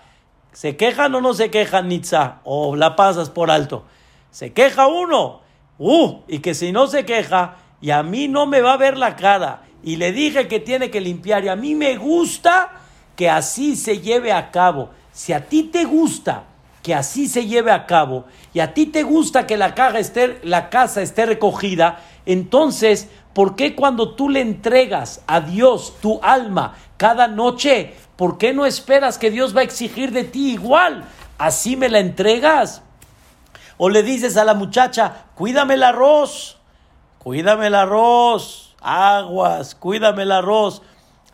¿Se quejan o no se quejan, Nitza? O la pasas por alto. Se queja uno. Uh, y que si no se queja, y a mí no me va a ver la cara y le dije que tiene que limpiar y a mí me gusta que así se lleve a cabo. Si a ti te gusta que así se lleve a cabo y a ti te gusta que la, caja esté, la casa esté recogida, entonces, ¿por qué cuando tú le entregas a Dios tu alma cada noche, ¿por qué no esperas que Dios va a exigir de ti igual? ¿Así me la entregas? O le dices a la muchacha, cuídame el arroz, cuídame el arroz aguas, cuídame el arroz.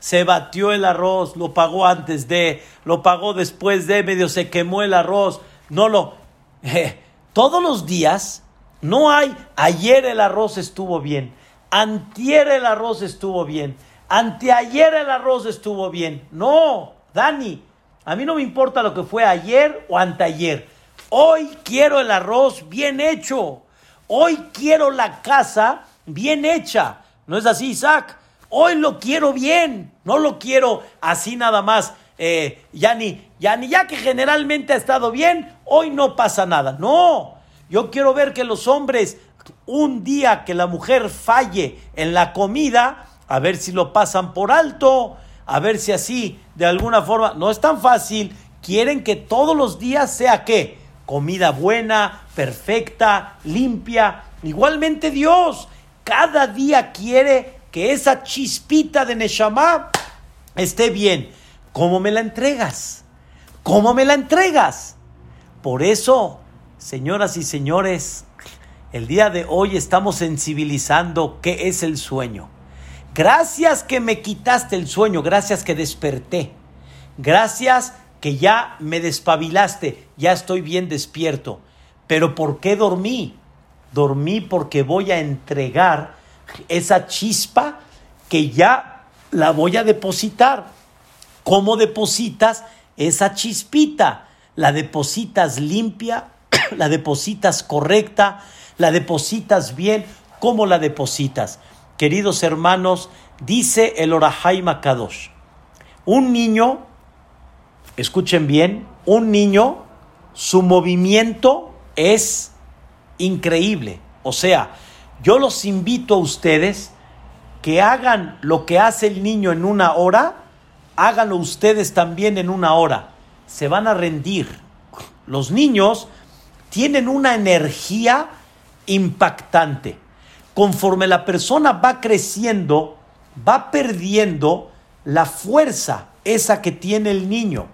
Se batió el arroz, lo pagó antes de, lo pagó después de, medio se quemó el arroz. No lo. Eh, todos los días no hay. Ayer el arroz estuvo bien. Antier el arroz estuvo bien. Anteayer el arroz estuvo bien. No, Dani, a mí no me importa lo que fue ayer o anteayer. Hoy quiero el arroz bien hecho. Hoy quiero la casa bien hecha. ¿No es así, Isaac? Hoy lo quiero bien, no lo quiero así nada más. Eh, ya ni, ya ya que generalmente ha estado bien, hoy no pasa nada. No, yo quiero ver que los hombres, un día que la mujer falle en la comida, a ver si lo pasan por alto, a ver si así, de alguna forma, no es tan fácil quieren que todos los días sea qué? Comida buena, perfecta, limpia. Igualmente Dios, cada día quiere que esa chispita de Neshama esté bien. ¿Cómo me la entregas? ¿Cómo me la entregas? Por eso, señoras y señores, el día de hoy estamos sensibilizando qué es el sueño. Gracias que me quitaste el sueño, gracias que desperté. Gracias que ya me despabilaste, ya estoy bien despierto. Pero ¿por qué dormí? Dormí porque voy a entregar esa chispa que ya la voy a depositar. ¿Cómo depositas esa chispita? La depositas limpia, la depositas correcta, la depositas bien. ¿Cómo la depositas? Queridos hermanos, dice el Orahai Kadosh, un niño escuchen bien, un niño, su movimiento es increíble. O sea, yo los invito a ustedes que hagan lo que hace el niño en una hora, háganlo ustedes también en una hora. Se van a rendir. Los niños tienen una energía impactante. Conforme la persona va creciendo, va perdiendo la fuerza esa que tiene el niño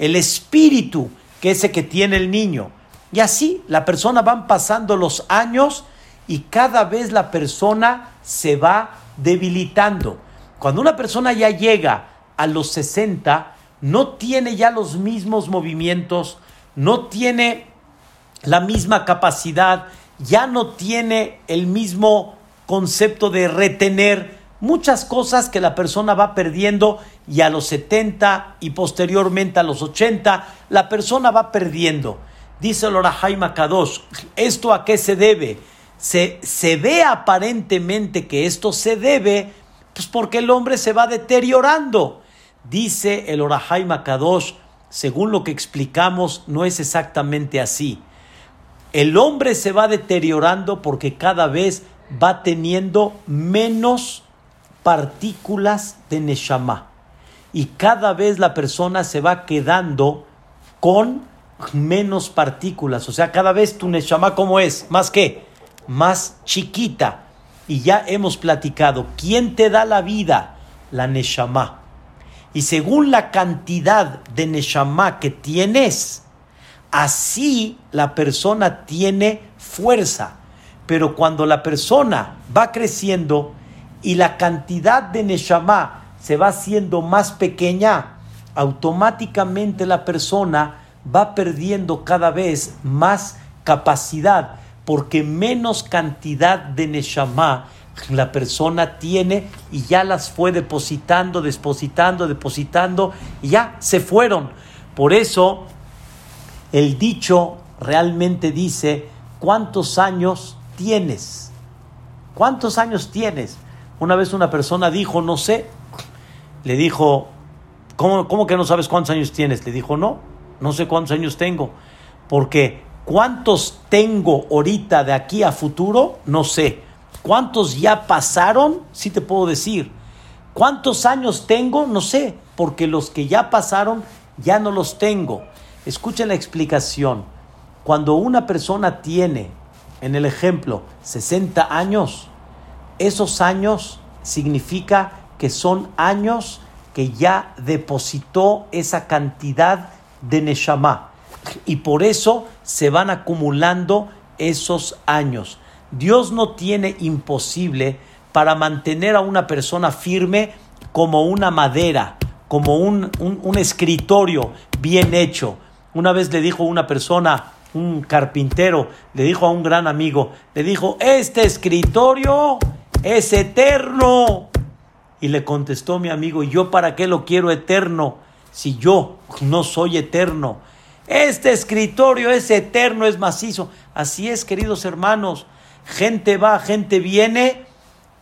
el espíritu que ese que tiene el niño. Y así la persona van pasando los años y cada vez la persona se va debilitando. Cuando una persona ya llega a los 60, no tiene ya los mismos movimientos, no tiene la misma capacidad, ya no tiene el mismo concepto de retener muchas cosas que la persona va perdiendo y a los 70 y posteriormente a los 80 la persona va perdiendo. Dice el Jaime Kadosh, ¿esto a qué se debe? Se, se ve aparentemente que esto se debe pues porque el hombre se va deteriorando. Dice el Orahaim Kadosh, según lo que explicamos, no es exactamente así. El hombre se va deteriorando porque cada vez va teniendo menos partículas de Neshama. Y cada vez la persona se va quedando con menos partículas. O sea, cada vez tu Neshama, ¿cómo es? ¿Más que Más chiquita. Y ya hemos platicado. ¿Quién te da la vida? La Neshama. Y según la cantidad de Neshama que tienes, así la persona tiene fuerza. Pero cuando la persona va creciendo, y la cantidad de Neshama se va haciendo más pequeña, automáticamente la persona va perdiendo cada vez más capacidad, porque menos cantidad de Neshama la persona tiene y ya las fue depositando, depositando, depositando y ya se fueron. Por eso el dicho realmente dice, ¿cuántos años tienes? ¿Cuántos años tienes? Una vez una persona dijo, no sé, le dijo, ¿cómo, ¿cómo, que no sabes cuántos años tienes? Le dijo, no, no sé cuántos años tengo, porque cuántos tengo ahorita de aquí a futuro, no sé. ¿Cuántos ya pasaron? Sí te puedo decir. ¿Cuántos años tengo? No sé, porque los que ya pasaron ya no los tengo. Escuchen la explicación. Cuando una persona tiene, en el ejemplo, 60 años, esos años significa que son años que ya depositó esa cantidad de Neshama. Y por eso se van acumulando esos años. Dios no tiene imposible para mantener a una persona firme como una madera, como un, un escritorio bien hecho. Una vez le dijo una persona, un carpintero, le dijo a un gran amigo, le dijo, este escritorio es eterno. Y le contestó mi amigo, ¿y yo para qué lo quiero eterno si yo no soy eterno? Este escritorio es eterno, es macizo. Así es, queridos hermanos. Gente va, gente viene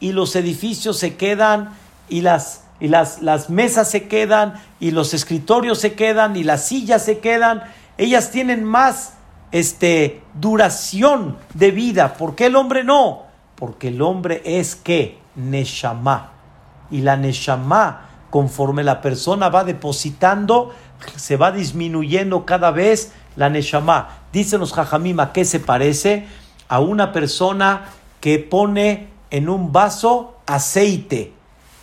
y los edificios se quedan y las, y las, las mesas se quedan y los escritorios se quedan y las sillas se quedan. Ellas tienen más este, duración de vida. ¿Por qué el hombre no? porque el hombre es que Neshama. Y la Neshama, conforme la persona va depositando, se va disminuyendo cada vez la Neshama. Dicen los Jajamim, ¿a qué se parece? A una persona que pone en un vaso aceite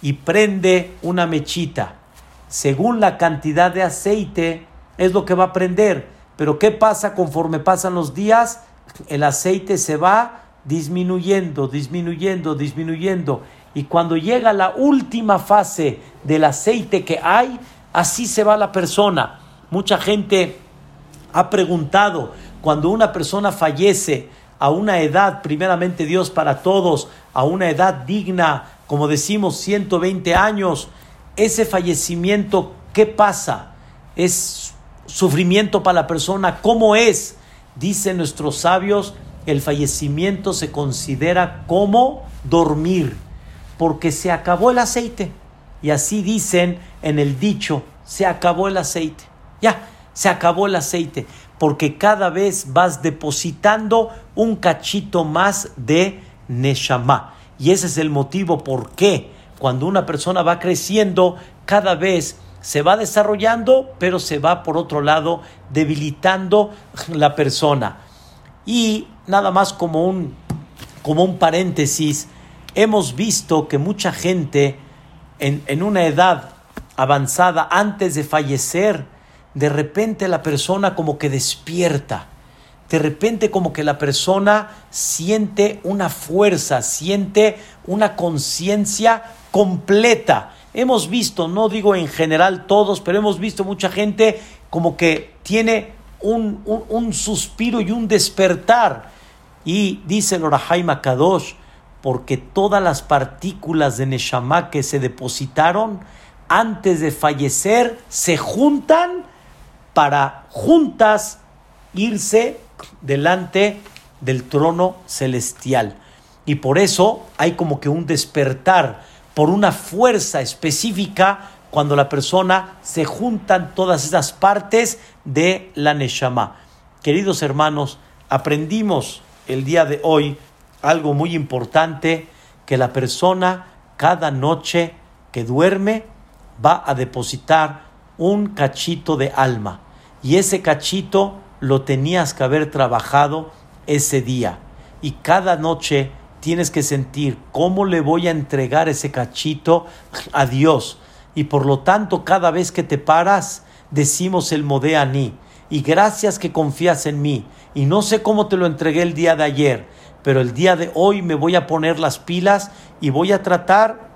y prende una mechita. Según la cantidad de aceite es lo que va a prender. Pero ¿qué pasa conforme pasan los días? El aceite se va disminuyendo, disminuyendo, disminuyendo. Y cuando llega la última fase del aceite que hay, así se va la persona. Mucha gente ha preguntado, cuando una persona fallece a una edad, primeramente Dios para todos, a una edad digna, como decimos, 120 años, ese fallecimiento, ¿qué pasa? ¿Es sufrimiento para la persona? ¿Cómo es? Dicen nuestros sabios, el fallecimiento se considera como dormir, porque se acabó el aceite. Y así dicen en el dicho, se acabó el aceite. Ya, se acabó el aceite, porque cada vez vas depositando un cachito más de Neshama. Y ese es el motivo por qué cuando una persona va creciendo, cada vez se va desarrollando, pero se va por otro lado debilitando la persona. Y nada más como un, como un paréntesis, hemos visto que mucha gente en, en una edad avanzada, antes de fallecer, de repente la persona como que despierta. De repente como que la persona siente una fuerza, siente una conciencia completa. Hemos visto, no digo en general todos, pero hemos visto mucha gente como que tiene un, un, suspiro y un despertar. Y dice el Orahaim Kadosh, porque todas las partículas de Neshama que se depositaron antes de fallecer se juntan para juntas irse delante del trono celestial. Y por eso hay como que un despertar por una fuerza específica cuando la persona se juntan todas esas partes de la Neshama. Queridos hermanos, aprendimos el día de hoy algo muy importante, que la persona cada noche que duerme va a depositar un cachito de alma y ese cachito lo tenías que haber trabajado ese día. Y cada noche tienes que sentir cómo le voy a entregar ese cachito a Dios. Y por lo tanto, cada vez que te paras, decimos el Modeani. Y gracias que confías en mí. Y no sé cómo te lo entregué el día de ayer, pero el día de hoy me voy a poner las pilas y voy a tratar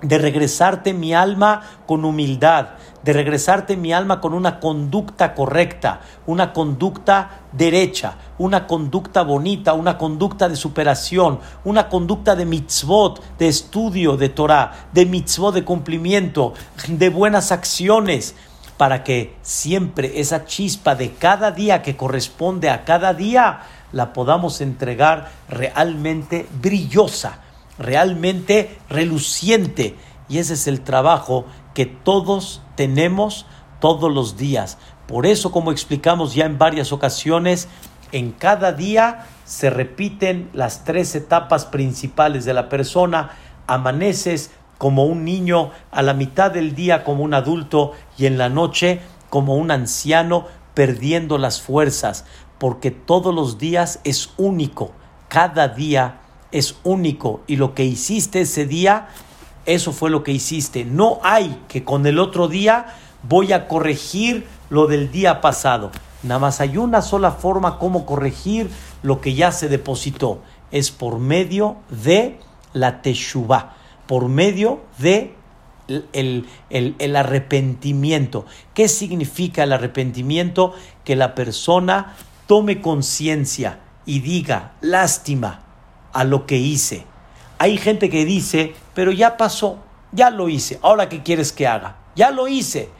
de regresarte mi alma con humildad, de regresarte mi alma con una conducta correcta, una conducta derecha, una conducta bonita, una conducta de superación, una conducta de mitzvot, de estudio de Torah, de mitzvot de cumplimiento, de buenas acciones, para que siempre esa chispa de cada día que corresponde a cada día la podamos entregar realmente brillosa realmente reluciente. Y ese es el trabajo que todos tenemos todos los días. Por eso, como explicamos ya en varias ocasiones, en cada día se repiten las tres etapas principales de la persona. Amaneces como un niño, a la mitad del día como un adulto y en la noche como un anciano perdiendo las fuerzas, porque todos los días es único. Cada día es único y lo que hiciste ese día, eso fue lo que hiciste. No hay que con el otro día voy a corregir lo del día pasado. Nada más hay una sola forma como corregir lo que ya se depositó. Es por medio de la teshuva, por medio de el, el, arrepentimiento. ¿Qué significa el arrepentimiento? Que la persona tome conciencia y diga, lástima, a lo que hice. Hay gente que dice, pero ya pasó, ya lo hice, ahora qué quieres que haga, ya lo hice.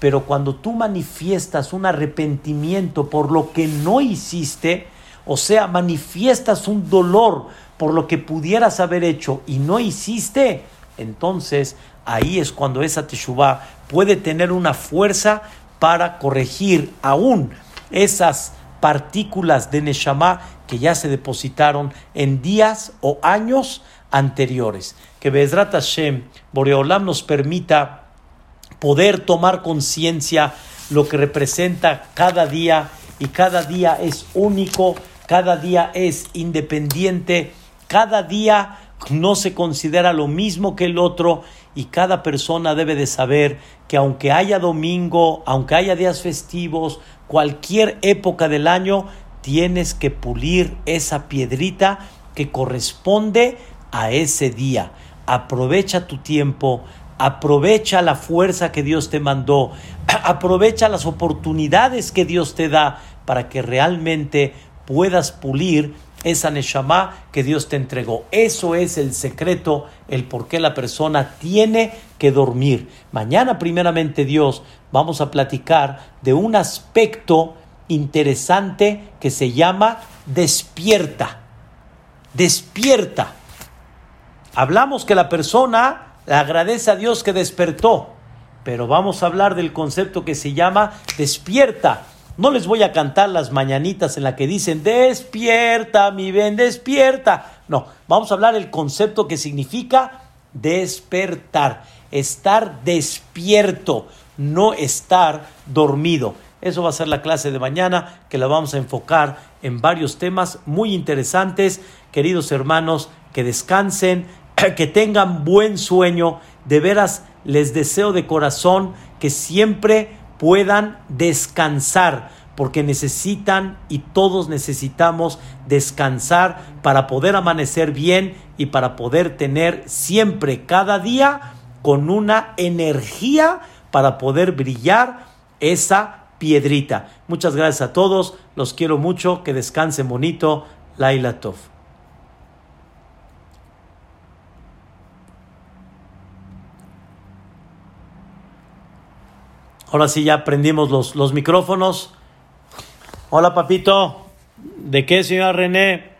Pero cuando tú manifiestas un arrepentimiento por lo que no hiciste, o sea, manifiestas un dolor por lo que pudieras haber hecho y no hiciste, entonces ahí es cuando esa teshuva puede tener una fuerza para corregir aún esas partículas de Neshama que ya se depositaron en días o años anteriores. Que Bezrat Hashem, Boreolam nos permita poder tomar conciencia lo que representa cada día y cada día es único, cada día es independiente, cada día no se considera lo mismo que el otro y cada persona debe de saber que aunque haya domingo, aunque haya días festivos, cualquier época del año, tienes que pulir esa piedrita que corresponde a ese día. Aprovecha tu tiempo, aprovecha la fuerza que Dios te mandó, aprovecha las oportunidades que Dios te da para que realmente puedas pulir esa neshama que Dios te entregó. Eso es el secreto, el por qué la persona tiene que dormir. Mañana, primeramente Dios, vamos a platicar de un aspecto interesante que se llama despierta. Despierta. Hablamos que la persona le agradece a Dios que despertó, pero vamos a hablar del concepto que se llama despierta. No les voy a cantar las mañanitas en la que dicen despierta, mi ven, despierta. No, vamos a hablar el concepto que significa despertar, estar despierto, no estar dormido. Eso va a ser la clase de mañana que la vamos a enfocar en varios temas muy interesantes. Queridos hermanos, que descansen, que tengan buen sueño. De veras, les deseo de corazón que siempre puedan descansar, porque necesitan y todos necesitamos descansar para poder amanecer bien y para poder tener siempre, cada día, con una energía para poder brillar esa piedrita. Muchas gracias a todos, los quiero mucho, que descansen bonito. Laila Tov. Ahora sí ya prendimos los, los micrófonos. Hola papito. ¿De qué, señora René?